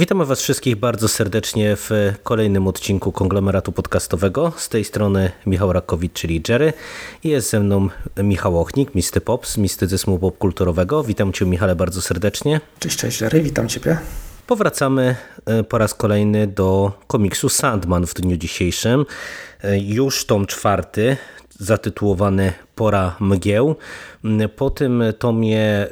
Witamy Was wszystkich bardzo serdecznie w kolejnym odcinku konglomeratu podcastowego. Z tej strony Michał Rakowicz, czyli Jerry. Jest ze mną Michał Ochnik, Misty Pop z Mistycyzmu Popkulturowego. Witam Cię Michale bardzo serdecznie. Cześć, cześć Jerry, witam Ciebie. Powracamy e, po raz kolejny do komiksu Sandman w dniu dzisiejszym. E, Już tom czwarty, zatytułowany Pora Mgieł. Po tym tomie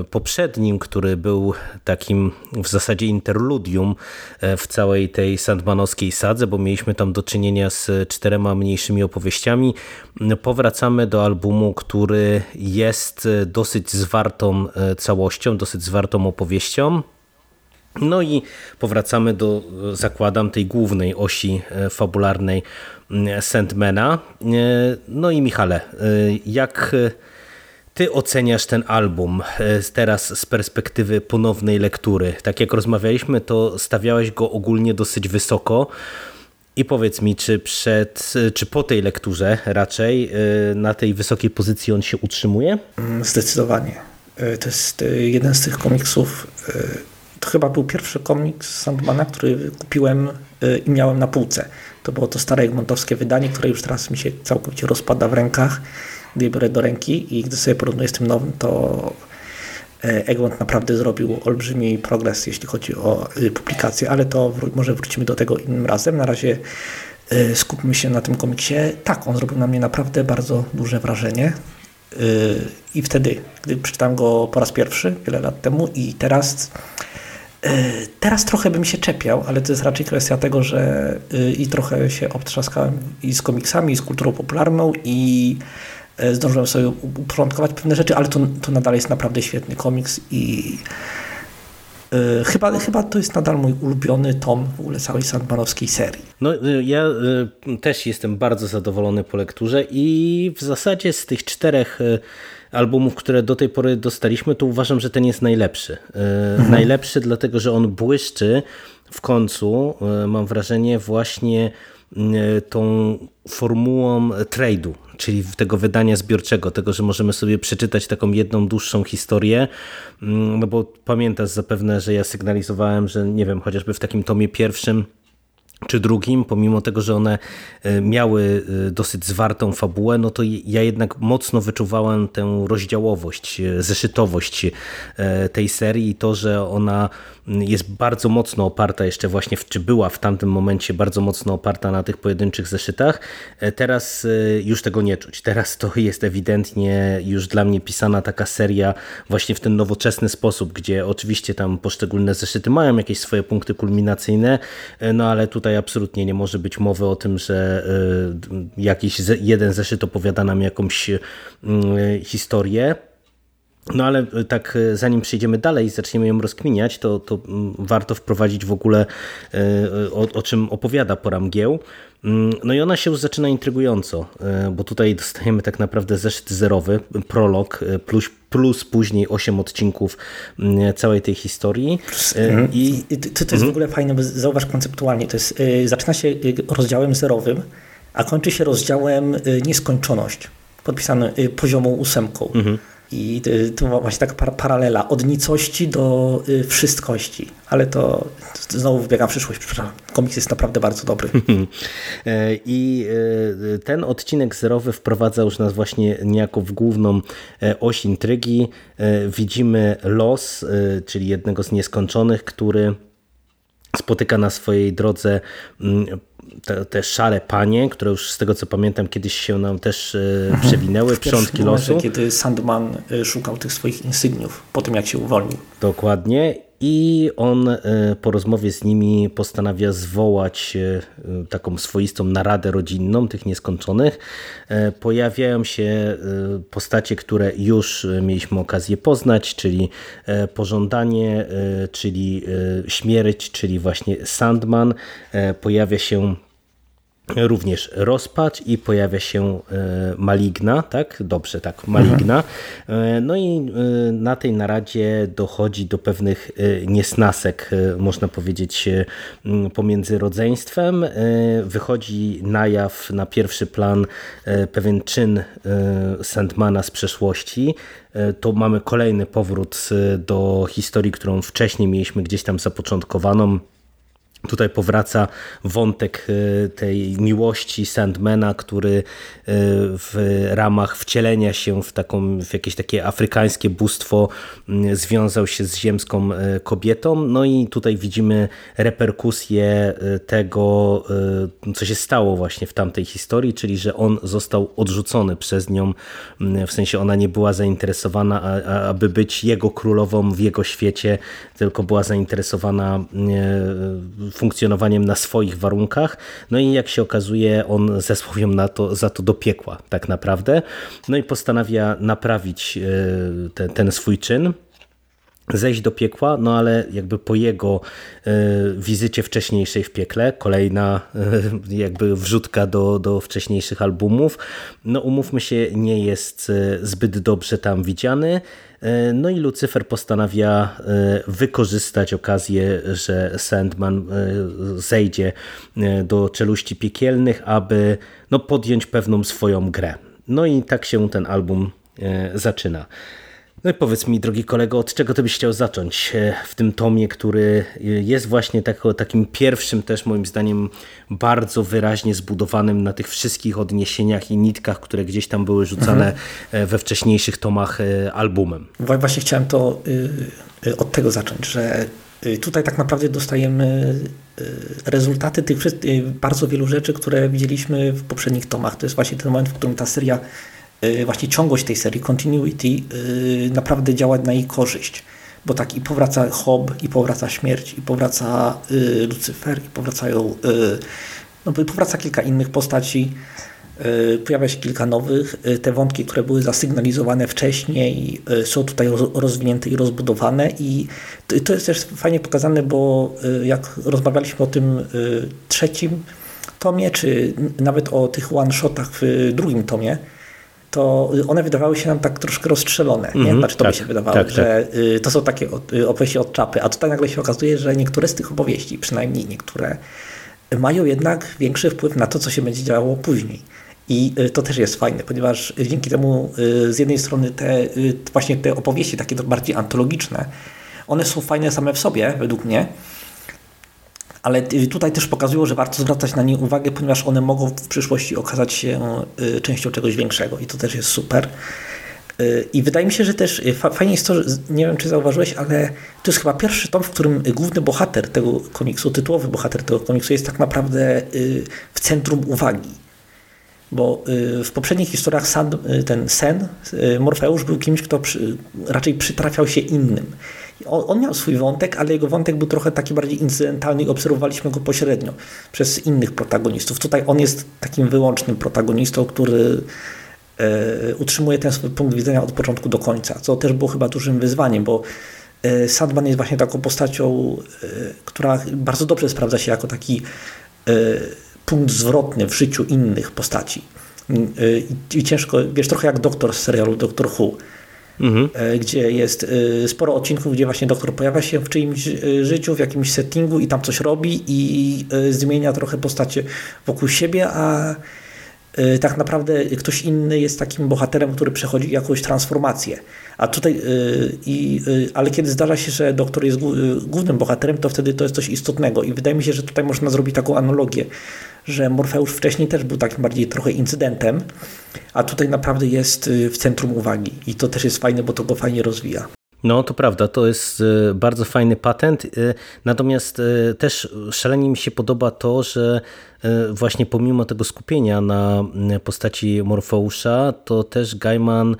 y, poprzednim, który był takim w zasadzie interludium y, w całej tej sandmanowskiej sadze, bo mieliśmy tam do czynienia z czterema mniejszymi opowieściami, y, powracamy do albumu, który jest dosyć zwartą całością, dosyć zwartą opowieścią. No i powracamy do, zakładam, tej głównej osi fabularnej Sandmana. No i Michale, jak ty oceniasz ten album teraz z perspektywy ponownej lektury? Tak jak rozmawialiśmy, to stawiałeś go ogólnie dosyć wysoko. I powiedz mi, czy, przed, czy po tej lekturze raczej na tej wysokiej pozycji on się utrzymuje? Zdecydowanie. To jest jeden z tych komiksów to chyba był pierwszy komiks Sandmana, który kupiłem i miałem na półce. To było to stare egmontowskie wydanie, które już teraz mi się całkowicie rozpada w rękach, gdy biorę do ręki i gdy sobie porównuję z tym nowym, to Egmont naprawdę zrobił olbrzymi progres, jeśli chodzi o publikację, ale to może wrócimy do tego innym razem. Na razie skupmy się na tym komiksie. Tak, on zrobił na mnie naprawdę bardzo duże wrażenie. I wtedy, gdy przeczytałem go po raz pierwszy, wiele lat temu i teraz Teraz trochę bym się czepiał, ale to jest raczej kwestia tego, że i trochę się obtrzaskałem i z komiksami, i z kulturą popularną i zdążyłem sobie uporządkować pewne rzeczy, ale to, to nadal jest naprawdę świetny komiks i Chyba, chyba to jest nadal mój ulubiony tom w ogóle całej Sandmanowskiej serii. No, ja też jestem bardzo zadowolony po lekturze i w zasadzie z tych czterech albumów, które do tej pory dostaliśmy, to uważam, że ten jest najlepszy. Mhm. Najlepszy dlatego, że on błyszczy w końcu, mam wrażenie, właśnie tą formułą trade'u, czyli tego wydania zbiorczego, tego, że możemy sobie przeczytać taką jedną dłuższą historię, no bo pamiętasz zapewne, że ja sygnalizowałem, że nie wiem, chociażby w takim tomie pierwszym czy drugim, pomimo tego, że one miały dosyć zwartą fabułę, no to ja jednak mocno wyczuwałem tę rozdziałowość, zeszytowość tej serii i to, że ona jest bardzo mocno oparta jeszcze właśnie, czy była w tamtym momencie bardzo mocno oparta na tych pojedynczych zeszytach. Teraz już tego nie czuć. Teraz to jest ewidentnie już dla mnie pisana taka seria właśnie w ten nowoczesny sposób, gdzie oczywiście tam poszczególne zeszyty mają jakieś swoje punkty kulminacyjne, no ale tutaj absolutnie nie może być mowy o tym, że jakiś jeden zeszyt opowiada nam jakąś historię. No ale tak zanim przejdziemy dalej i zaczniemy ją rozkminiać, to, to warto wprowadzić w ogóle o, o czym opowiada Pora Mgieł. No i ona się już zaczyna intrygująco, bo tutaj dostajemy tak naprawdę zeszyt zerowy, prolog, plus, plus później 8 odcinków całej tej historii. I, I to, to jest mhm. w ogóle fajne, bo zauważ konceptualnie, to jest, zaczyna się rozdziałem zerowym, a kończy się rozdziałem nieskończoność, podpisany poziomą ósemką. Mhm. I to właśnie taka par paralela od nicości do y, wszystkości. Ale to, to znowu wybiegam w przyszłość. Przepraszam. Komiks jest naprawdę bardzo dobry. I ten odcinek zerowy wprowadza już nas właśnie niejako w główną oś intrygi. Widzimy los, czyli jednego z nieskończonych, który spotyka na swojej drodze te, te szare panie, które już z tego co pamiętam kiedyś się nam też mhm. przewinęły, przątki losu. kiedy Sandman szukał tych swoich insygniów po tym jak się uwolnił. Dokładnie i on po rozmowie z nimi postanawia zwołać taką swoistą naradę rodzinną tych nieskończonych. Pojawiają się postacie, które już mieliśmy okazję poznać, czyli pożądanie, czyli śmierć, czyli właśnie Sandman. Pojawia się również rozpacz i pojawia się e, maligna, tak? Dobrze, tak, maligna. Mhm. No i na tej naradzie dochodzi do pewnych niesnasek, można powiedzieć, pomiędzy rodzeństwem. Wychodzi na jaw, na pierwszy plan pewien czyn Sandmana z przeszłości. To mamy kolejny powrót do historii, którą wcześniej mieliśmy gdzieś tam zapoczątkowaną Tutaj powraca wątek e, tej miłości Sandmana, który e, w ramach wcielenia się w, taką, w jakieś takie afrykańskie bóstwo związał się z ziemską e, kobietą. No i tutaj widzimy reperkusje tego, co się stało właśnie w tamtej historii, czyli że on został odrzucony przez nią, w sensie ona nie była zainteresowana, aby być jego królową w jego świecie, tylko była zainteresowana funkcjonowaniem na swoich warunkach. No i jak się okazuje, on zesławią na to, za to do piekła tak naprawdę. No i postanawia naprawić e, ten, ten swój czyn zejść do piekła, no ale jakby po jego y, wizycie wcześniejszej w piekle, kolejna y, jakby wrzutka do, do wcześniejszych albumów, no umówmy się, nie jest zbyt dobrze tam widziany. No i Lucyfer postanawia wykorzystać okazję, że Sandman zejdzie do czeluści piekielnych, aby no, podjąć pewną swoją grę. No i tak się ten album zaczyna. No i powiedz mi, drogi kolego, od czego ty byś chciał zacząć e, w tym tomie, który e, jest właśnie tak, takim pierwszym też moim zdaniem bardzo wyraźnie zbudowanym na tych wszystkich odniesieniach i nitkach, które gdzieś tam były rzucane mhm. E, we wcześniejszych tomach albumem. Właśnie chciałem to od tego zacząć, że tutaj tak naprawdę dostajemy rezultaty tych bardzo wielu rzeczy, które widzieliśmy w poprzednich tomach. To jest właśnie ten moment, w którym ta seria właśnie ciągłość tej serii, continuity, y, naprawdę działa na jej korzyść. Bo tak i powraca Hob, i powraca śmierć, i powraca y, Lucyfer, i powracają, no powraca kilka innych postaci, pojawia się kilka nowych. Te wątki, które były zasygnalizowane wcześniej, są tutaj rozwinięte i rozbudowane. I to jest też fajnie pokazane, bo jak rozmawialiśmy o tym trzecim tomie, czy nawet o tych one-shotach w drugim tomie, to one wydawały się nam tak troszkę rozstrzelone. Mm -hmm, nie? Znaczy to tak, by się wydawało, tak, że tak. Y, to są takie y, opowieści od czapy, a tutaj nagle się okazuje, że niektóre z tych opowieści, przynajmniej niektóre, mają jednak większy wpływ na to, co się będzie działo później. I y, to też jest fajne, ponieważ dzięki temu z jednej strony te właśnie te opowieści takie bardziej antologiczne, one są fajne same w sobie, według mnie, ale tutaj też pokazują, że warto zwracać na nie uwagę, ponieważ one mogą w przyszłości okazać się y, częścią czegoś większego i to też jest super. Y, I wydaje mi się, że też y, fajnie jest to, że nie wiem czy zauważyłeś, ale to jest chyba pierwszy tom, w którym główny bohater tego komiksu, tytułowy bohater tego komiksu jest tak naprawdę w centrum uwagi. Bo w poprzednich historiach ten Sen, Morfeusz był kimś, kto raczej przytrafiał się innym. On, miał swój wątek, ale jego wątek był trochę taki bardziej incydentalny i obserwowaliśmy go pośrednio przez innych protagonistów. Tutaj on jest takim wyłącznym protagonistą, który e, utrzymuje ten swój punkt widzenia od początku do końca, co też było chyba dużym wyzwaniem, bo e, Sandman jest właśnie taką postacią, e, która bardzo dobrze sprawdza się jako taki e, punkt zwrotny w życiu innych postaci. I ciężko, wiesz, trochę jak doktor z serialu Doctor Who mhm. E, gdzie jest e, sporo odcinków, gdzie właśnie doktor pojawia się w czyimś e, życiu, w jakimś settingu i tam coś robi i zmienia trochę postacie wokół siebie, a tak naprawdę ktoś inny jest takim bohaterem, który przechodzi jakąś transformację. A tutaj, ale kiedy zdarza się, że doktor jest głównym bohaterem, to wtedy to jest coś istotnego i wydaje mi się, że tutaj można zrobić taką analogię, że Morfeusz wcześniej też był takim bardziej trochę incydentem, a tutaj naprawdę jest y, w centrum uwagi i to też jest fajne, bo to go fajnie rozwija. No to prawda, to jest y, bardzo fajny patent. Y, natomiast też szalenie mi się podoba to, że właśnie pomimo tego skupienia na postaci Morfeusza, to też Gaiman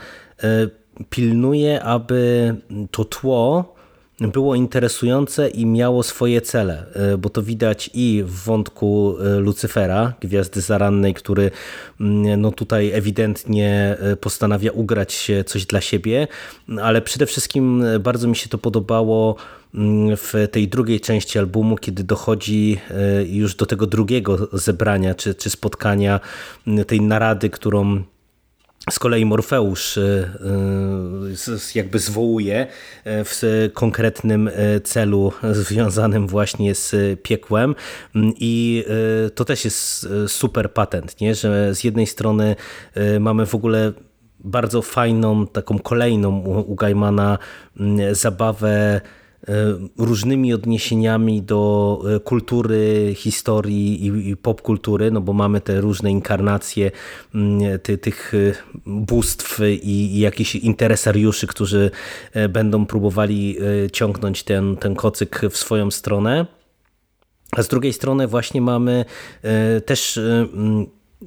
pilnuje, aby to tło było interesujące i miało swoje cele, e, bo to widać i w wątku e, Lucyfera, Gwiazdy Zarannej, który mm, no tutaj ewidentnie e, postanawia ugrać coś dla siebie, ale przede wszystkim bardzo mi się to podobało mm, w tej drugiej części albumu, kiedy dochodzi już do tego drugiego zebrania czy, czy spotkania, mm, tej narady, którą z kolei Morfeusz y, y, jakby zwołuje y, w konkretnym celu związanym właśnie z piekłem i to też jest super patent, nie? że z jednej strony mamy w ogóle bardzo fajną, taką kolejną u Gaimana zabawę różnymi odniesieniami do e, kultury, historii i, popkultury, no bo mamy te różne inkarnacje mm, ty, tych e, bóstw i, i jakichś interesariuszy, którzy będą próbowali ciągnąć ten, ten kocyk w swoją stronę. A z drugiej strony właśnie mamy też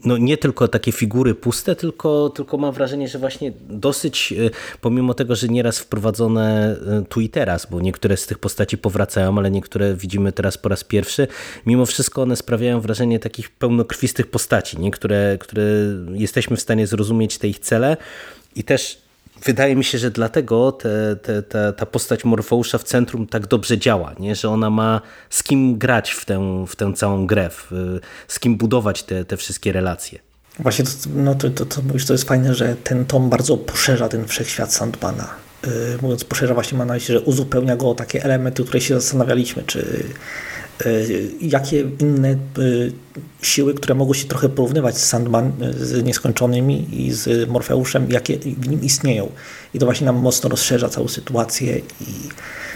no nie tylko takie figury puste, tylko, tylko mam wrażenie, że właśnie dosyć, e, pomimo tego, że nieraz wprowadzone e, tu i teraz, bo niektóre z tych postaci powracają, ale niektóre widzimy teraz po raz pierwszy, mimo wszystko one sprawiają wrażenie takich pełnokrwistych postaci, nie? Które, które jesteśmy w stanie zrozumieć te ich cele i też wydaje mi się, że dlatego te, te, te, ta postać Morfeusza w centrum tak dobrze działa, nie? że ona ma z kim grać w tę, w tę całą grę, w, z kim budować te, te wszystkie relacje. Właśnie to, no to, to, to, to jest fajne, że ten tom bardzo poszerza ten wszechświat Sandmana. Yy, mówiąc poszerza, właśnie ma na myśli, że uzupełnia go o takie elementy, które się zastanawialiśmy, czy jakie inne yy, siły, które mogły się trochę porównywać z Sandman, z Nieskończonymi i z Morfeuszem, jakie w nim istnieją. I to właśnie nam mocno rozszerza całą sytuację i,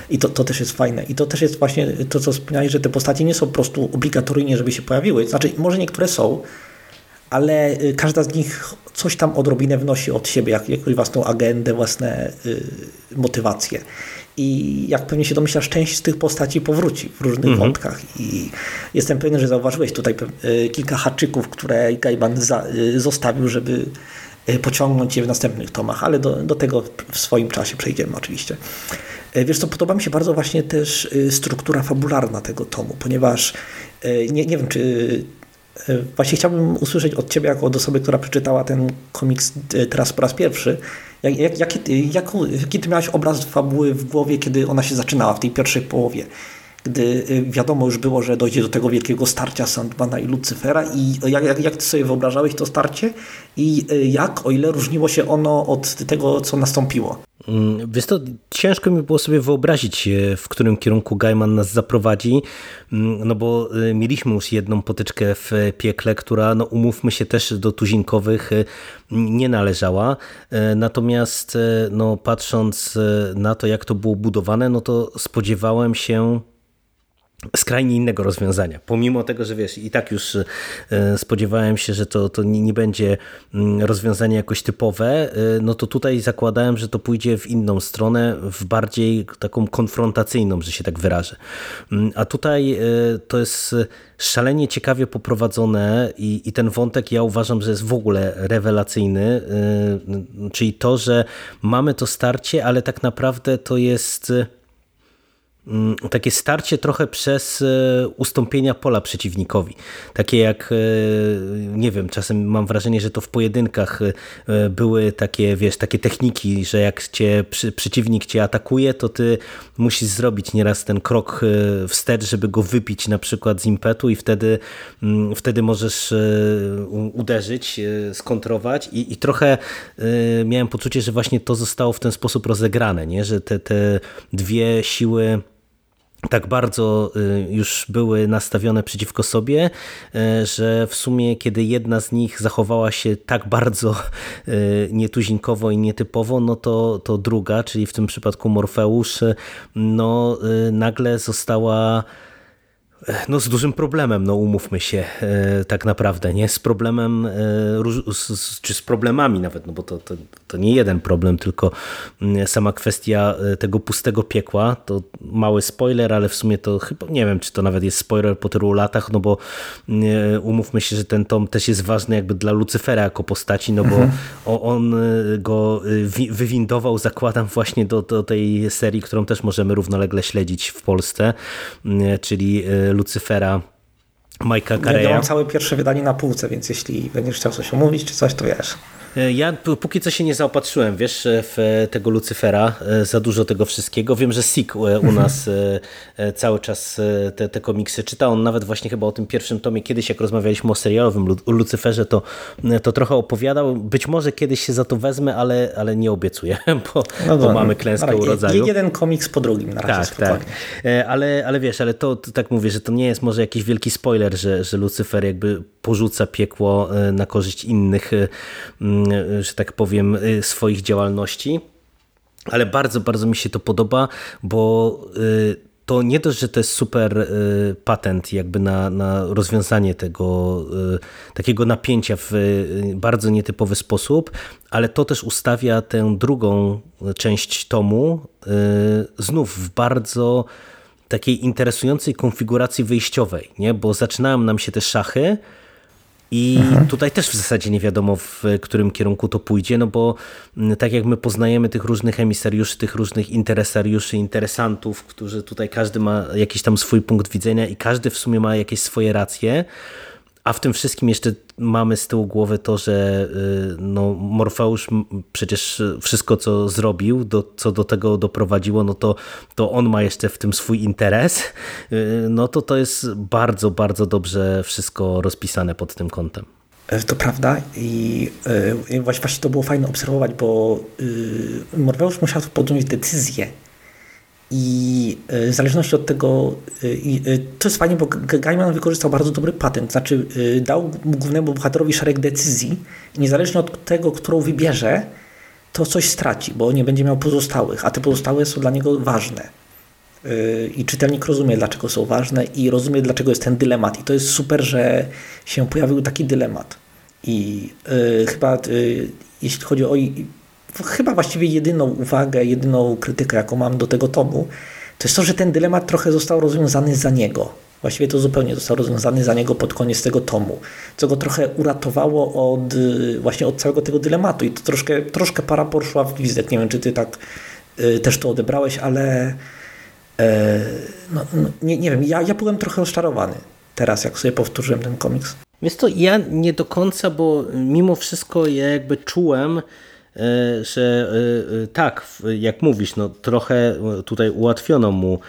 i to, to też jest fajne. I to też jest właśnie to, co wspomniałeś, że te postacie nie są po prostu obligatoryjnie, żeby się pojawiły. Znaczy, może niektóre są, ale każda z nich coś tam odrobinę wnosi od siebie, jak, jakąś własną agendę, własne y, motywacje. I jak pewnie się domyślasz, część z tych postaci powróci w różnych mhm. wątkach. I jestem pewien, że zauważyłeś tutaj y, kilka haczyków, które Gaiman y, zostawił, żeby y, pociągnąć je w następnych tomach, ale do, do tego w swoim czasie przejdziemy oczywiście. Wiesz co, podoba mi się bardzo właśnie też struktura fabularna tego tomu, ponieważ nie, nie wiem, czy Właśnie chciałbym usłyszeć od Ciebie, jako od osoby, która przeczytała ten komiks teraz po raz pierwszy, jak, jak, jaki, jak, jaki Ty miałeś obraz fabuły w głowie, kiedy ona się zaczynała w tej pierwszej połowie? Gdy y, wiadomo już było, że dojdzie do tego wielkiego starcia Sandmana i Lucyfera i jak, jak, jak Ty sobie wyobrażałeś to starcie i jak, o ile różniło się ono od tego, co nastąpiło? Mm, wiesz to, ciężko mi było sobie wyobrazić, e, w którym kierunku Gaiman nas zaprowadzi, mm, no bo e, mieliśmy już jedną potyczkę w piekle, która, no umówmy się, też do tuzinkowych e, nie należała. Natomiast no, patrząc na to, jak to było budowane, no to spodziewałem się skrajnie innego rozwiązania. Pomimo tego, że wiesz, i tak już e, spodziewałem się, że to, to nie, będzie mm, rozwiązanie jakoś typowe, e, no to tutaj zakładałem, że to pójdzie w inną stronę, w bardziej taką konfrontacyjną, że się tak wyrażę. Mm, a tutaj e, to jest szalenie ciekawie poprowadzone i, i ten wątek ja uważam, że jest w ogóle rewelacyjny, czyli to, że mamy to starcie, ale tak naprawdę to jest takie starcie trochę przez e, ustąpienia pola przeciwnikowi. Takie jak, e, nie wiem, czasem mam wrażenie, że to w pojedynkach e, były takie, wiesz, takie techniki, że jak cię przeciwnik cię atakuje, to ty musisz zrobić nieraz ten krok wstecz, żeby go wypić na przykład z impetu i wtedy, mm, wtedy możesz uderzyć, skontrować i, i trochę miałem poczucie, że właśnie to zostało w ten sposób rozegrane, nie? że te, te dwie siły tak bardzo y, już były nastawione przeciwko sobie, y, że w sumie kiedy jedna z nich zachowała się tak bardzo y, nietuzinkowo i nietypowo, no to, to druga, czyli w tym przypadku Morfeusz, no nagle została no z dużym problemem, no umówmy się e, tak naprawdę, nie? Z problemem, e, czy z problemami nawet, no bo to, to, to nie jeden problem, tylko mm, sama kwestia e, tego pustego piekła, to mały spoiler, ale w sumie to chyba, nie wiem, czy to nawet jest spoiler po tylu latach, no bo mm, umówmy się, że ten tom też jest ważny jakby dla Lucyfera jako postaci, no bo mhm. on go wywindował, zakładam właśnie do, do tej serii, którą też możemy równolegle śledzić w Polsce, mm, czyli Lucyfera Majka Careya. Ja mam całe pierwsze wydanie na półce, więc jeśli będziesz chciał coś omówić czy coś, to wiesz. E, ja póki co się nie zaopatrzyłem, wiesz, w tego Lucyfera, e, za dużo tego wszystkiego. Wiem, że Sik u mhm. nas cały czas te, te komiksy czyta. On nawet właśnie chyba o tym pierwszym tomie, kiedyś jak rozmawialiśmy o serialowym Lucyferze, to, to trochę opowiadał. Być może kiedyś się za to wezmę, ale, ale nie obiecuję, bo, no bo mamy klęskę urodzaju. Jeden komiks po drugim na razie tak, spokojnie. Tak. Ale, ale wiesz, ale to, to tak mówię, że to nie jest może jakiś wielki spoiler, że, że Lucyfer jakby porzuca piekło na korzyść innych Mm, że tak powiem, swoich działalności. Ale bardzo, bardzo mi się to podoba, bo to nie dość, że to jest super patent jakby na, na rozwiązanie tego takiego napięcia w bardzo nietypowy sposób, ale to też ustawia tę drugą część tomu znów w bardzo takiej interesującej konfiguracji wyjściowej, nie? bo zaczynają nam się te szachy, i mhm. tutaj też w zasadzie nie wiadomo, w którym kierunku to pójdzie, no bo tak jak my poznajemy tych różnych emisariuszy, tych różnych interesariuszy, interesantów, którzy tutaj każdy ma jakiś tam swój punkt widzenia i każdy w sumie ma jakieś swoje racje, a w tym wszystkim jeszcze mamy z tyłu głowy to, że y, no, Morfeusz przecież wszystko, co zrobił, do, co do tego doprowadziło, no to, to on ma jeszcze w tym swój interes, y, no to to jest bardzo, bardzo dobrze wszystko rozpisane pod tym kątem. E, to prawda i yy, właśnie to było fajne obserwować, bo yy, Morfeusz musiał podjąć decyzję, i e, w zależności od tego, e, e, to jest fajnie, bo Gaiman wykorzystał bardzo dobry patent, znaczy dał głównemu bohaterowi szereg decyzji i niezależnie od tego, którą wybierze, to coś straci, bo nie będzie miał pozostałych, a te pozostałe są dla niego ważne. I czytelnik rozumie, dlaczego są ważne i rozumie, dlaczego jest ten dylemat. I to jest super, że się pojawił taki dylemat. I chyba jeśli chodzi o chyba właściwie jedyną uwagę, jedyną krytykę, jaką mam do tego tomu, to jest to, że ten dylemat trochę został rozwiązany za niego. Właściwie to zupełnie został rozwiązany za niego pod koniec tego tomu, co go trochę uratowało od właśnie od całego tego dylematu i to troszkę, troszkę para poszła w gwizdek. Nie wiem, czy ty tak y, też to odebrałeś, ale y, no, no, nie, nie wiem, ja, ja byłem trochę rozczarowany teraz, jak sobie powtórzyłem ten komiks. Wiesz to ja nie do końca, bo mimo wszystko ja jakby czułem, że e, e, tak, jak mówisz, no trochę tutaj ułatwiono mu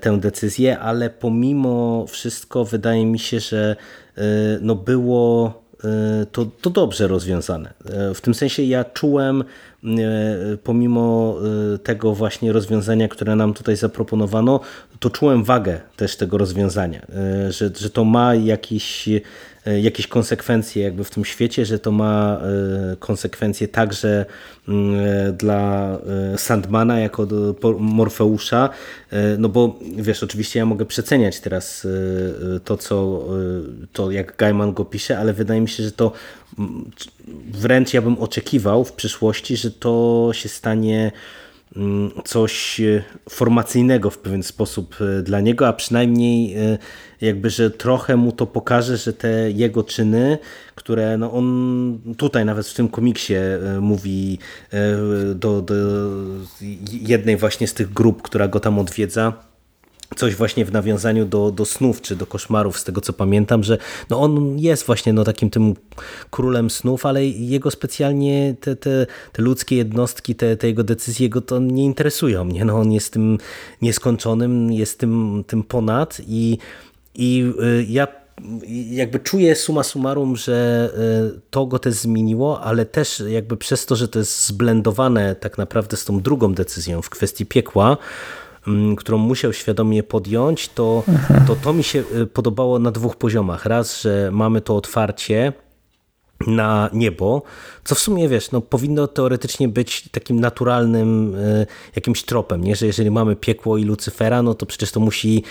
tę decyzję, ale pomimo wszystko wydaje mi się, że no było to, to dobrze rozwiązane. W tym sensie ja czułem, pomimo tego właśnie rozwiązania, które nam tutaj zaproponowano, to czułem wagę też tego rozwiązania, że, że to ma jakiś E, jakieś konsekwencje jakby w tym świecie, że to ma e, konsekwencje także mm, e, dla Sandmana jako Morfeusza, no bo wiesz, oczywiście ja mogę przeceniać teraz to, co, to jak Gaiman go pisze, ale wydaje mi się, że to wręcz ja bym oczekiwał w przyszłości, że to się stanie mm, coś formacyjnego w pewien sposób dla niego, a przynajmniej jakby, że trochę mu to pokaże, że te jego czyny, które no on tutaj nawet w tym komiksie e, mówi e, do, do jednej właśnie z tych grup, która go tam odwiedza, coś właśnie w nawiązaniu do, do snów czy do koszmarów, z tego co pamiętam, że no on jest właśnie no takim tym królem snów, ale jego specjalnie te, te, te ludzkie jednostki, te, te jego decyzje go to nie interesują. Nie? No on jest tym nieskończonym, jest tym, tym ponad i i y, ja jakby czuję suma summarum, że y, to go też zmieniło, ale też jakby przez to, że to jest zblendowane tak naprawdę z tą drugą decyzją w kwestii piekła, którą musiał świadomie podjąć, to, to to mi się y, podobało na dwóch poziomach. Raz, że mamy to otwarcie na niebo, co w sumie wiesz, no, powinno teoretycznie być takim naturalnym y, jakimś tropem, nie? że jeżeli mamy piekło i Lucyfera, no to przecież to musi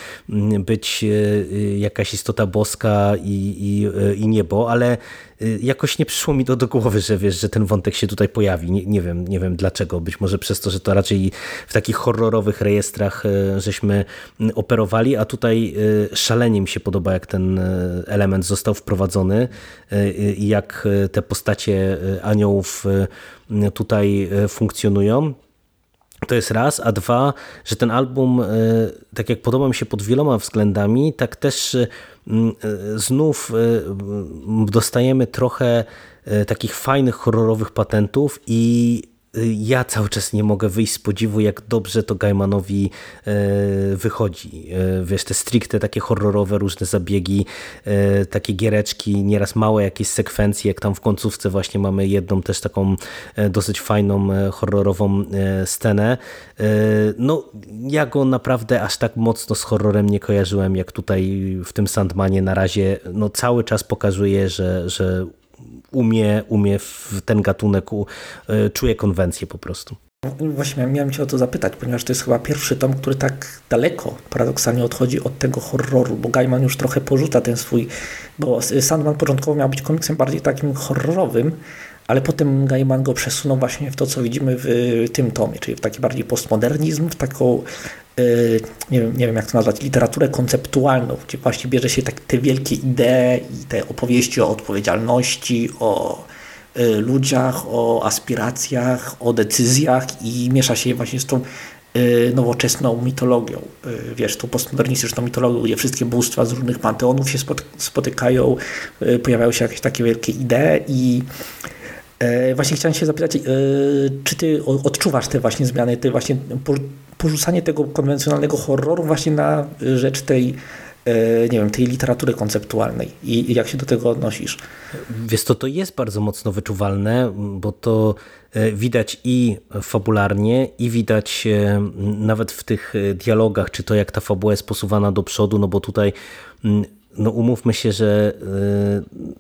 być y, jakaś istota boska i, i, i niebo, ale jakoś nie przyszło mi to do głowy, że wiesz, że ten wątek się tutaj pojawi. Nie, nie, wiem, nie wiem dlaczego. Być może przez to, że to raczej w takich horrorowych rejestrach y, żeśmy mm, operowali, a tutaj y, szalenie mi się podoba, jak ten element został wprowadzony i jak te postacie aniołów tutaj funkcjonują. To jest raz, a dwa, że ten album, tak jak podoba mi się pod wieloma względami, tak też znów dostajemy trochę takich fajnych horrorowych patentów i ja cały czas nie mogę wyjść z podziwu, jak dobrze to Gaimanowi e, wychodzi. E, wiesz, te stricte takie horrorowe różne zabiegi, e, takie giereczki, nieraz małe jakieś sekwencje, jak tam w końcówce właśnie mamy jedną też taką dosyć fajną, horrorową scenę. No, ja go naprawdę aż tak mocno z horrorem nie kojarzyłem, jak tutaj w tym Sandmanie na razie no, cały czas pokazuje, że, że umie, umie w ten gatunek, e, czuje konwencję po prostu. Właśnie miałem Cię o to zapytać, ponieważ to jest chyba pierwszy tom, który tak daleko paradoksalnie odchodzi od tego horroru, bo Gaiman już trochę porzuca ten swój, bo Sandman początkowo miał być komiksem bardziej takim horrorowym, ale potem Gaiman go przesunął właśnie w to, co widzimy w tym tomie, czyli w taki bardziej postmodernizm, w taką nie wiem, nie wiem jak to nazwać, literaturę konceptualną, gdzie właśnie bierze się tak, te wielkie idee i te opowieści o odpowiedzialności, o y, ludziach, o aspiracjach, o decyzjach i miesza się właśnie z tą y, nowoczesną mitologią, wiesz, tą postmodernistyczną mitologią, gdzie wszystkie bóstwa z różnych panteonów się spotykają, pojawiają się jakieś takie wielkie idee i Właśnie chciałem się zapytać, czy ty odczuwasz te właśnie zmiany, te właśnie porzucanie tego konwencjonalnego horroru właśnie na rzecz tej e, nie wiem, tej literatury konceptualnej i jak się do tego odnosisz? Wiesz to, to jest bardzo mocno wyczuwalne, bo to e, widać i fabularnie i widać e, nawet w tych dialogach, czy to jak ta fabuła jest posuwana do przodu, no bo tutaj mm, no umówmy się, że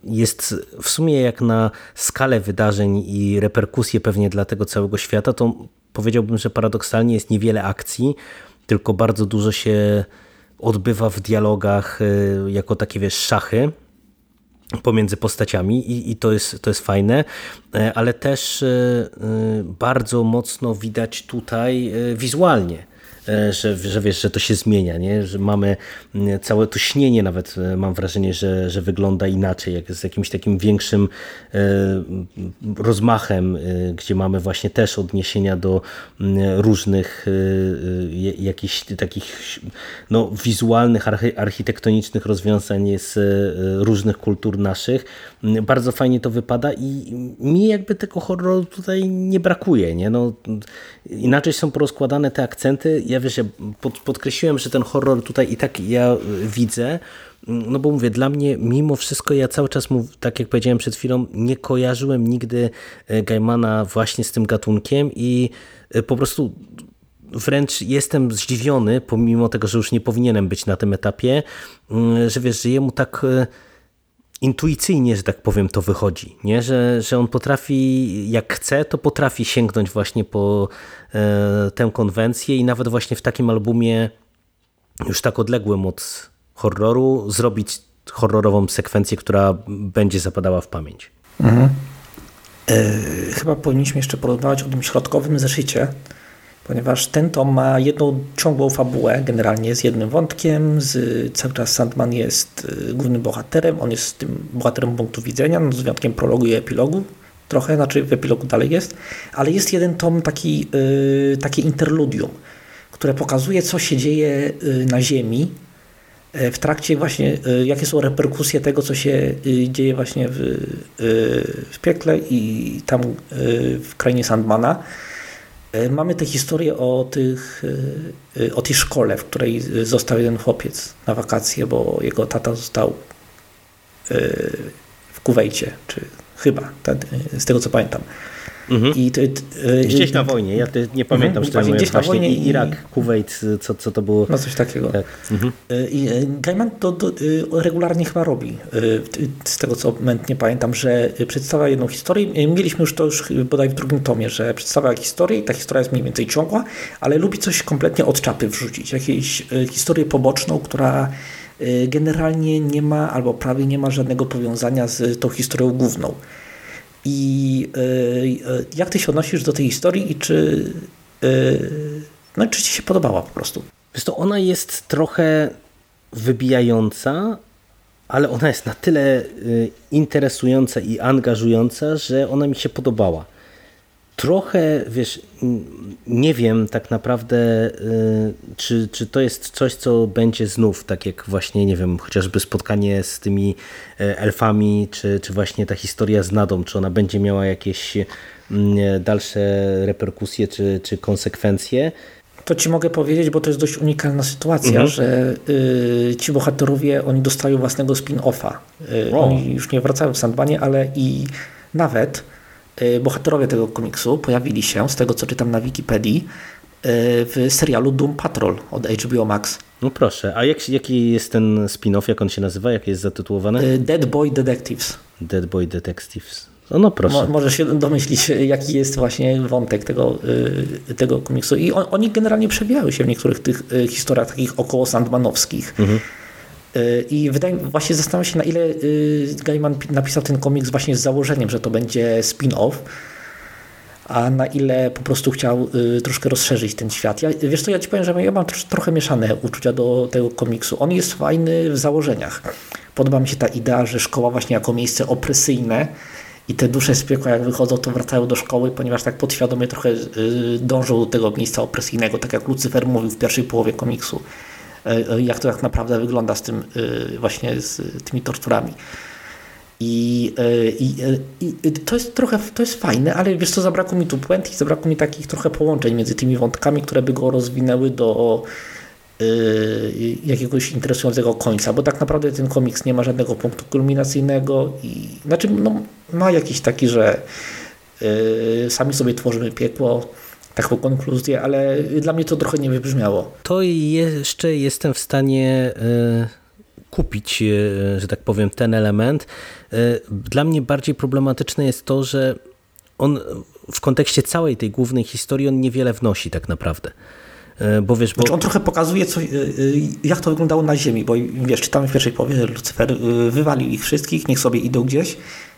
jest w sumie jak na skalę wydarzeń i reperkusje pewnie dla tego całego świata, to powiedziałbym, że paradoksalnie jest niewiele akcji, tylko bardzo dużo się odbywa w dialogach y, jako takie wiesz szachy pomiędzy postaciami i, i to, jest, to jest fajne, e, ale też y, y, bardzo mocno widać tutaj wizualnie że, że wiesz, że to się zmienia, nie? że mamy mm, całe to śnienie nawet e, mam wrażenie, że, że wygląda inaczej, jak z jakimś takim większym e, rozmachem, gdzie mamy właśnie też odniesienia do mm, różnych jakichś takich no, wizualnych, architektonicznych rozwiązań z różnych kultur naszych. Mm, bardzo fajnie to wypada i mi jakby tego horroru tutaj nie brakuje. Nie? No, inaczej są porozkładane te akcenty ja wiesz, ja pod, podkreśliłem, że ten horror tutaj i tak ja widzę, no bo mówię, dla mnie mimo wszystko ja cały czas, mów, tak jak powiedziałem przed chwilą, nie kojarzyłem nigdy e, Gaimana właśnie z tym gatunkiem i e, po prostu wręcz jestem zdziwiony, pomimo tego, że już nie powinienem być na tym etapie, mm, że wiesz, że jemu tak e, intuicyjnie, że tak powiem, to wychodzi, nie? Że, że on potrafi, jak chce, to potrafi sięgnąć właśnie po e, tę konwencję i nawet właśnie w takim albumie już tak odległym od horroru zrobić horrorową sekwencję, która będzie zapadała w pamięć. Mhm. E, chyba powinniśmy jeszcze porozmawiać o tym środkowym zeszycie, ponieważ ten tom ma jedną ciągłą fabułę, generalnie z jednym wątkiem, z, cały czas Sandman jest y, głównym bohaterem, on jest tym bohaterem punktu widzenia, no, z wyjątkiem prologu i epilogu, trochę, znaczy w epilogu dalej jest, ale jest jeden tom taki, yy, takie interludium, które pokazuje, co się dzieje y, na Ziemi y, w trakcie właśnie, jakie są reperkusje tego, co się dzieje właśnie w, w piekle i tam w krainie Sandmana. E, mamy tę historię o, tych, e, e, o tej szkole, w której został jeden chłopiec na wakacje, bo jego tata został w Kuwejcie, czy chyba, z tego co pamiętam. Mhm. I to, y, gdzieś na wojnie, ja nie pamiętam, mhm. że gdzieś na wojnie i Irak, Kuwait, co, co to było. No coś takiego. Tak. Mhm. I Gaiman to, to, regularnie chyba robi, z tego co nie pamiętam, że przedstawia jedną historię. Mieliśmy już to już bodaj w drugim tomie, że przedstawia historię i ta historia jest mniej więcej ciągła, ale lubi coś kompletnie od czapy wrzucić, jakąś historię poboczną, która generalnie nie ma albo prawie nie ma żadnego powiązania z tą historią główną. I y, jak ty się odnosisz do tej historii i czy, y, no, czy ci się podobała po prostu? Wiesz to ona jest trochę wybijająca, ale ona jest na tyle interesująca i angażująca, że ona mi się podobała. Trochę, wiesz, nie wiem tak naprawdę, y, czy, czy to jest coś, co będzie znów, tak jak właśnie, nie wiem, chociażby spotkanie z tymi e, elfami, czy, czy właśnie ta historia z Nadą, czy ona będzie miała jakieś mm, dalsze reperkusje, czy, czy konsekwencje. To ci mogę powiedzieć, bo to jest dość unikalna sytuacja, mhm. że y, ci bohaterowie, oni dostają własnego spin-offa. Y, oni już nie wracają w Sandbanie, ale i nawet Y, bohaterowie tego komiksu pojawili się, z tego co czytam na Wikipedii, y, w serialu Doom Patrol od HBO Max. No proszę, a jak, jaki jest ten spin-off, jak on się nazywa, jak jest zatytułowany? Y, Dead Boy Detectives. Dead Boy Detectives. No, no proszę. Mo, możesz się domyślić, jaki jest właśnie wątek tego, tego komiksu. I on, oni generalnie przewijały się w niektórych tych historiach takich około Sandmanowskich. Mhm. I wydaje właśnie zastanawiam się, na ile y, Gaiman napisał ten komiks właśnie z założeniem, że to będzie spin-off, a na ile po prostu chciał y, troszkę rozszerzyć ten świat. Ja, wiesz co, ja ci powiem, że ja mam trochę mieszane uczucia do tego komiksu. On jest fajny w założeniach. Podoba mi się ta idea, że szkoła właśnie jako miejsce opresyjne i te dusze z piekła jak wychodzą, to wracają do szkoły, ponieważ tak podświadomie trochę y, dążą do tego miejsca opresyjnego, tak jak Lucyfer mówił w pierwszej połowie komiksu. E, e, jak to tak naprawdę wygląda z tym e, właśnie z tymi torturami. I, i, I, to jest trochę to jest fajne, ale wiesz co, zabrakło mi tu puent i zabrakło mi takich trochę połączeń między tymi wątkami, które by go rozwinęły do jakiegoś interesującego końca, bo tak naprawdę ten komiks nie ma żadnego punktu kulminacyjnego i znaczy no, ma jakiś taki, że sami sobie tworzymy piekło, taką konkluzję, ale dla mnie to trochę nie wybrzmiało. To jeszcze jestem w stanie e, kupić, e, że tak powiem, ten element. E, dla mnie bardziej problematyczne jest to, że on w kontekście całej tej głównej historii on niewiele wnosi tak naprawdę. Bo wiesz, bo... Znaczy on trochę pokazuje, co, jak to wyglądało na Ziemi, bo wiesz, czytamy w pierwszej połowie, że Lucyfer wywalił ich wszystkich, niech sobie idą gdzieś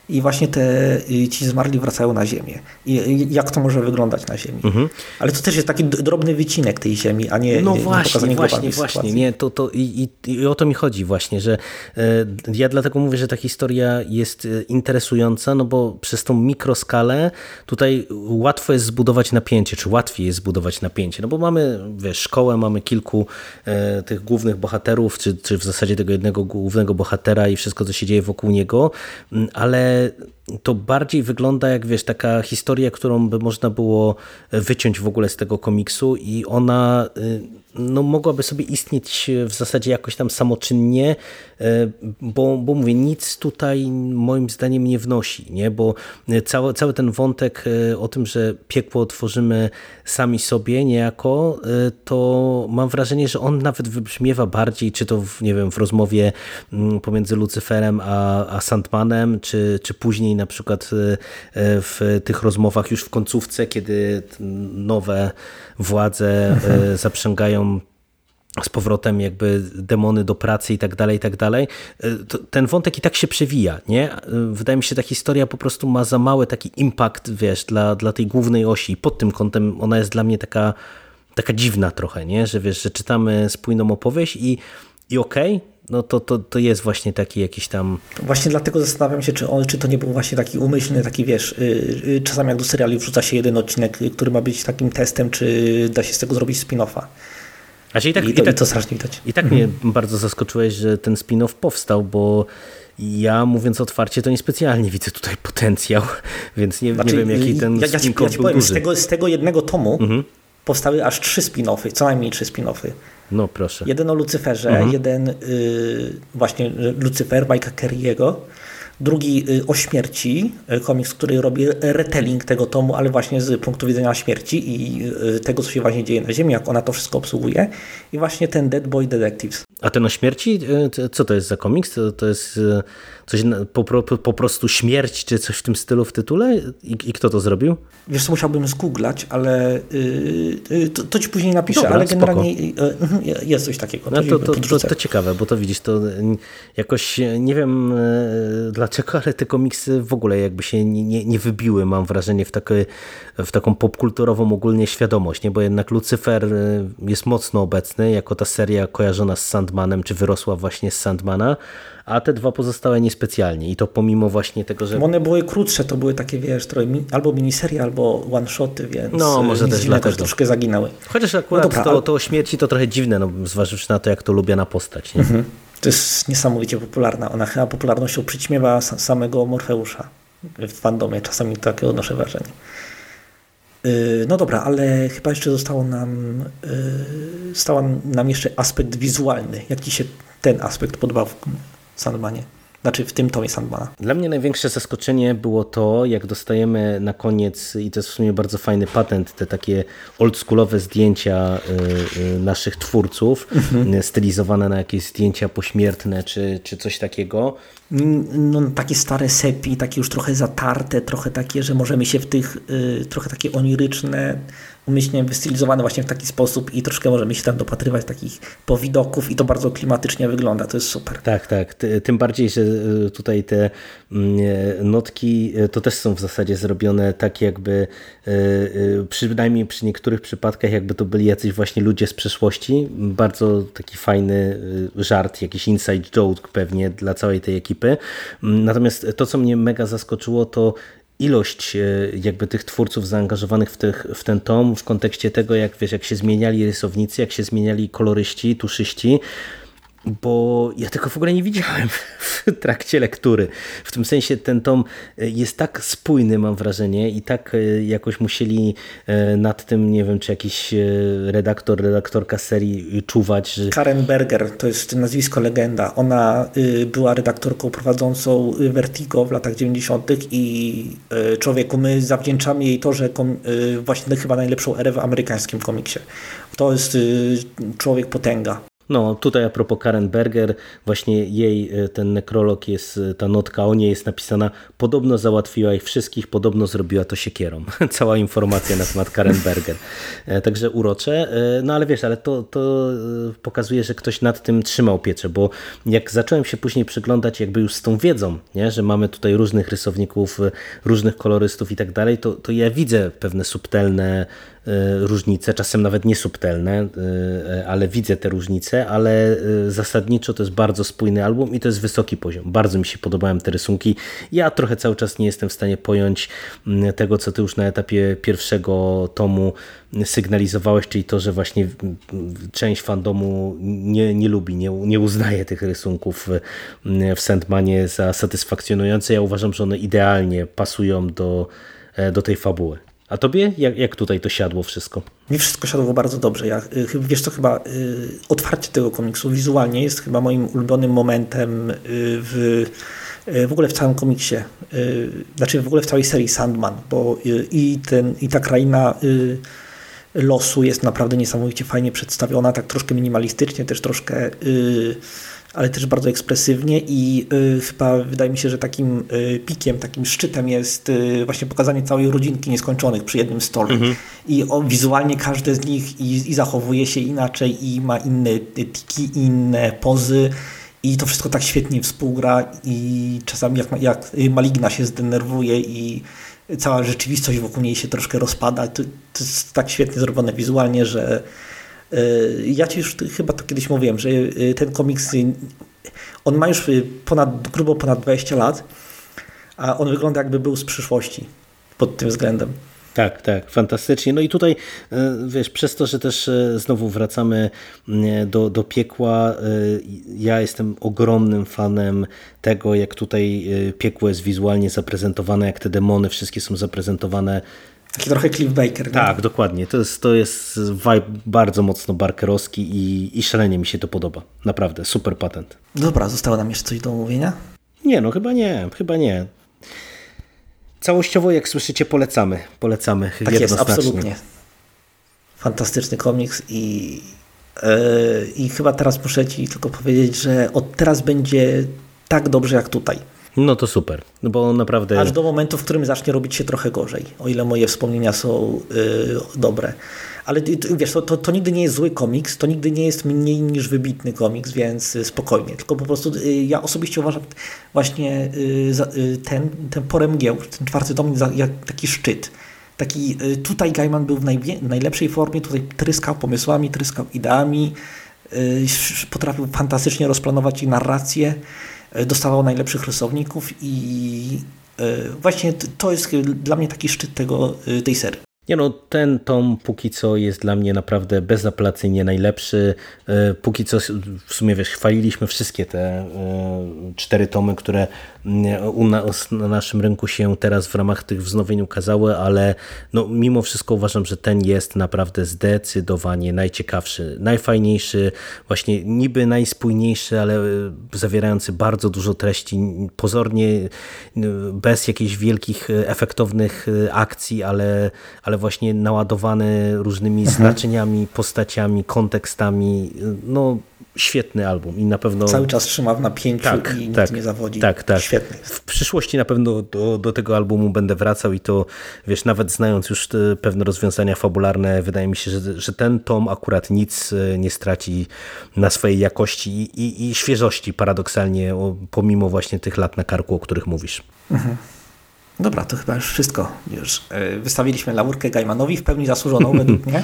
i właśnie te, y, ci zmarli wracają na Ziemię. I jak to może wyglądać na Ziemi. Mhm. Ale to też jest taki drobny wycinek tej Ziemi, a nie No właśnie, nie właśnie, właśnie. Nie, to, to i, i, i, o to mi chodzi właśnie, że e, ja dlatego mówię, że ta historia jest e, interesująca, no bo przez tą mikroskalę tutaj łatwo jest zbudować napięcie, czy łatwiej jest zbudować napięcie, no bo mamy wiesz, szkołę, mamy kilku e, tych głównych bohaterów, czy, czy w zasadzie tego jednego głównego bohatera i wszystko, co się dzieje wokół niego, ale to bardziej wygląda jak wiesz, taka historia, którą by można było wyciąć w ogóle z tego komiksu i ona y, no, mogłaby sobie istnieć w zasadzie jakoś tam samoczynnie, e, bo, bo mówię, nic tutaj moim zdaniem nie wnosi, nie? bo cały, cały ten wątek e, o tym, że piekło tworzymy sami sobie niejako, e, to mam wrażenie, że on nawet wybrzmiewa bardziej, czy to w, nie wiem, w rozmowie mm, pomiędzy Lucyferem a, a Sandmanem, czy, czy później na przykład w tych rozmowach już w końcówce, kiedy nowe władze mhm. Z powrotem jakby demony do pracy i tak dalej, i tak dalej. Ten wątek i tak się przewija, nie? Wydaje mi się, że ta historia po prostu ma za mały taki impact, wiesz, dla, dla tej głównej osi. Pod tym kątem ona jest dla mnie taka, taka dziwna trochę, nie? Że wiesz, że czytamy spójną opowieść i, i okej, okay, no to, to, to jest właśnie taki jakiś tam... Właśnie dlatego zastanawiam się, czy, on, czy to nie był właśnie taki umyślny, taki wiesz, yy, czasami jak do seriali wrzuca się jeden odcinek, który ma być takim testem, czy da się z tego zrobić spin-offa. Znaczy i, tak, I, to, i, tak, i to strasznie widać. I tak mhm. mnie bardzo zaskoczyłeś, że ten spin-off powstał, bo ja mówiąc otwarcie, to niespecjalnie widzę tutaj potencjał, więc nie, znaczy, nie wiem jaki ten ja, spin-off ja ci, ja powiem, Z tego, z tego jednego tomu mhm. powstały aż trzy spin-offy, co najmniej trzy spin-offy. No proszę. Jeden o Lucyferze, mhm. jeden y, właśnie Lucyfer Majka Kerry'ego, drugi y, o śmierci, y, komiks, który robi retelling tego tomu, ale właśnie z punktu widzenia śmierci i y, tego, co się właśnie dzieje na Ziemi, jak ona to wszystko obsługuje. I właśnie ten Dead Boy Detectives. A ten o śmierci, co to jest za komiks? To, to jest coś po, po, prostu śmierć, czy coś w tym stylu w tytule? I, i kto to zrobił? Wiesz co, musiałbym zgooglać, ale yy, to, to, ci później napiszę, Dobra, ale generalnie yy, jest coś takiego. No to, to, to, ciekawe, bo to widzisz, to jakoś nie wiem dlaczego ale te komiksy w ogóle jakby się nie, nie wybiły, mam wrażenie, w, takie, w taką popkulturową ogólnie świadomość, nie? bo jednak Lucyfer jest mocno obecny, jako ta seria kojarzona z, Sand, Sandmanem, czy wyrosła właśnie z Sandmana, a te dwa pozostałe niespecjalnie. I to pomimo właśnie tego, że... One były krótsze, to były takie, wiesz, albo miniserie, albo one-shoty, więc no, może nic też dlatego. troszkę zaginęły. Chociaż akurat no dobra, to, to o śmierci to trochę dziwne, no, zważywszy na to, jak to lubię na postać. Nie? Mhm. To jest niesamowicie popularna. Ona chyba popularnością przyćmiewa samego Morfeusza w fandomie. Czasami takie odnoszę wrażenie. No dobra, ale chyba jeszcze zostało nam, został nam jeszcze aspekt wizualny. Jak Ci się ten aspekt podobał w Sandmanie? Znaczy w tym tomie Sandmana. Dla mnie największe zaskoczenie było to, jak dostajemy na koniec, i to jest w sumie bardzo fajny patent, te takie oldschoolowe zdjęcia naszych twórców, mhm. stylizowane na jakieś zdjęcia pośmiertne, czy, czy coś takiego. No, takie stare sepi, takie już trochę zatarte, trochę takie, że możemy się w tych, y, trochę takie oniryczne, umyślnie wystylizowane właśnie w taki sposób i troszkę możemy się tam dopatrywać takich powidoków i to bardzo klimatycznie wygląda, to jest super. Tak, tak, tym bardziej, że tutaj te notki to też są w zasadzie zrobione tak jakby przynajmniej przy niektórych przypadkach jakby to byli jacyś właśnie ludzie z przeszłości, bardzo taki fajny żart, jakiś inside joke pewnie dla całej tej ekipy. Natomiast to, co mnie mega zaskoczyło, to ilość jakby tych twórców zaangażowanych w, tych, w ten tom w kontekście tego, jak, wiesz, jak się zmieniali rysownicy, jak się zmieniali koloryści, tuszyści, bo ja tego w ogóle nie widziałem w trakcie lektury. W tym sensie ten tom jest tak spójny, mam wrażenie, i tak jakoś musieli nad tym, nie wiem, czy jakiś redaktor, redaktorka serii czuwać. Że... Karen Berger, to jest nazwisko legenda. Ona była redaktorką prowadzącą Vertigo w latach 90. i człowieku, my zawdzięczamy jej to, że właśnie chyba najlepszą erę w amerykańskim komiksie. To jest człowiek potęga. No, tutaj a propos Karen Berger, właśnie jej ten nekrolog jest, ta notka o niej jest napisana, podobno załatwiła ich wszystkich, podobno zrobiła to siekierą. Cała informacja na temat Karen Berger. Także urocze. No ale wiesz, ale to, to pokazuje, że ktoś nad tym trzymał pieczę, bo jak zacząłem się później przyglądać jakby już z tą wiedzą, nie? że mamy tutaj różnych rysowników, różnych kolorystów i tak dalej, to, to ja widzę pewne subtelne różnice, czasem nawet niesubtelne, ale widzę te różnice, ale zasadniczo to jest bardzo spójny album i to jest wysoki poziom. Bardzo mi się podobają te rysunki. Ja trochę cały czas nie jestem w stanie pojąć tego, co ty już na etapie pierwszego tomu sygnalizowałeś, czyli to, że właśnie część fandomu nie, nie lubi, nie, nie uznaje tych rysunków w Sandmanie za satysfakcjonujące. Ja uważam, że one idealnie pasują do, do tej fabuły. A tobie jak, jak tutaj to siadło wszystko? Mi wszystko siadło bardzo dobrze. Ja, wiesz co, chyba y, otwarcie tego komiksu wizualnie jest chyba moim ulubionym momentem y, w, y, w ogóle w całym komiksie. Y, znaczy w ogóle w całej serii Sandman, bo y, i, ten, i ta kraina y, losu jest naprawdę niesamowicie fajnie przedstawiona, tak troszkę minimalistycznie, też troszkę ale też bardzo ekspresywnie i y, chyba wydaje mi się, że takim y, pikiem, takim szczytem jest y, właśnie pokazanie całej rodzinki nieskończonych przy jednym stole. Mhm. I o, wizualnie każde z nich i, i zachowuje się inaczej i ma inne tiki, inne pozy i to wszystko tak świetnie współgra i czasami jak, jak Maligna się zdenerwuje i cała rzeczywistość wokół niej się troszkę rozpada, to, to jest tak świetnie zrobione wizualnie, że ja Ci już chyba to kiedyś mówiłem, że ten komiks, on ma już ponad, grubo ponad 20 lat, a on wygląda jakby był z przyszłości pod tym względem. Tak, tak, fantastycznie. No i tutaj, wiesz, przez to, że też znowu wracamy do, do piekła, ja jestem ogromnym fanem tego, jak tutaj piekło jest wizualnie zaprezentowane, jak te demony wszystkie są zaprezentowane Taki trochę Cliff Baker. Nie? Tak, dokładnie. To jest, to jest vibe bardzo mocno barkerowski i, i szalenie mi się to podoba. Naprawdę, super patent. Dobra, zostało nam jeszcze coś do omówienia? Nie, no chyba nie, chyba nie. Całościowo, jak słyszycie, polecamy. Polecamy Tak jest, absolutnie. Fantastyczny komiks i, yy, i chyba teraz muszę Ci tylko powiedzieć, że od teraz będzie tak dobrze jak tutaj. No to super, no bo naprawdę... Aż do momentu, w którym zacznie robić się trochę gorzej, o ile moje wspomnienia są yy, dobre. Ale wiesz, to, to, to, nigdy nie jest zły komiks, to nigdy nie jest mniej niż wybitny komiks, więc spokojnie. Tylko po prostu yy, ja osobiście uważam właśnie yy, ten, ten poremgieł, ten czwarty dom jak taki szczyt. Taki, tutaj Gaiman był w, w najlepszej formie, tutaj tryskał pomysłami, tryskał ideami, y, potrafił fantastycznie rozplanować i narrację, y, dostawał najlepszych rysowników i y, właśnie to jest dla mnie taki szczyt tego, y, tej serii. Nie no, ten tom póki co jest dla mnie naprawdę bezapelacyjnie najlepszy. E, Póki co w sumie wiesz, chwaliliśmy wszystkie te e, cztery tomy, które u nas na naszym rynku się teraz w ramach tych wznowień ukazały, ale no, mimo wszystko uważam, że ten jest naprawdę zdecydowanie najciekawszy, najfajniejszy, właśnie niby najspójniejszy, ale e, zawierający bardzo dużo treści, pozornie bez jakichś wielkich, e, efektownych e, akcji, ale, ale właśnie naładowany różnymi znaczeniami, postaciami, kontekstami. No, świetny album i na pewno. Cały czas trzyma w napięciu Tak, i nic tak, nie zawodzi. tak, tak. Świetny. W przyszłości na pewno do, do tego albumu będę wracał i to, wiesz, nawet znając już te pewne rozwiązania fabularne, wydaje mi się, że, że ten tom akurat nic e, nie straci na swojej jakości i, i, i świeżości paradoksalnie, pomimo właśnie tych lat na karku, o których mówisz. Dobra, to chyba już wszystko. Już y, wystawiliśmy laurkę Gaimanowi w pełni zasłużoną według mnie.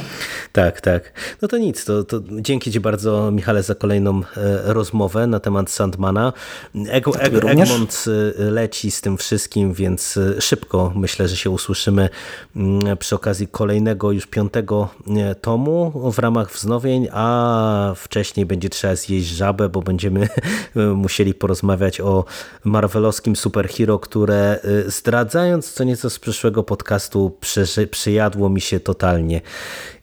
Tak, tak. No to nic, to, to dzięki Ci bardzo Michale za kolejną e, rozmowę na temat Sandmana. Eg tobie Eg. Egmont e, leci z tym wszystkim, więc e, szybko myślę, że się usłyszymy mm, przy okazji kolejnego już piątego e, tomu w ramach wznowień, a wcześniej będzie trzeba zjeść żabę, bo będziemy e, musieli porozmawiać o marvelowskim superhero, które e, zdradzając co nieco z przyszłego podcastu przyjadło mi się totalnie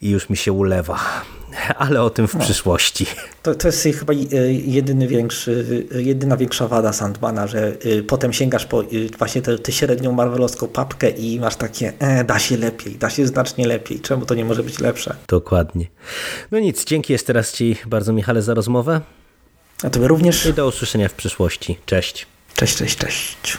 i już mi się ulewa. Ale o tym w przyszłości. To, to jest chyba y, jedyny większy, y, jedyna większa wada Sandmana, że y, potem sięgasz po właśnie tę tę średnią marvelowską papkę i masz takie, e, da się lepiej, da się znacznie lepiej. Czemu to nie może być lepsze? Dokładnie. No nic, dzięki jeszcze raz Ci bardzo Michale za rozmowę A tobie również? i do usłyszenia w przyszłości. Cześć. Cześć, cześć, cześć.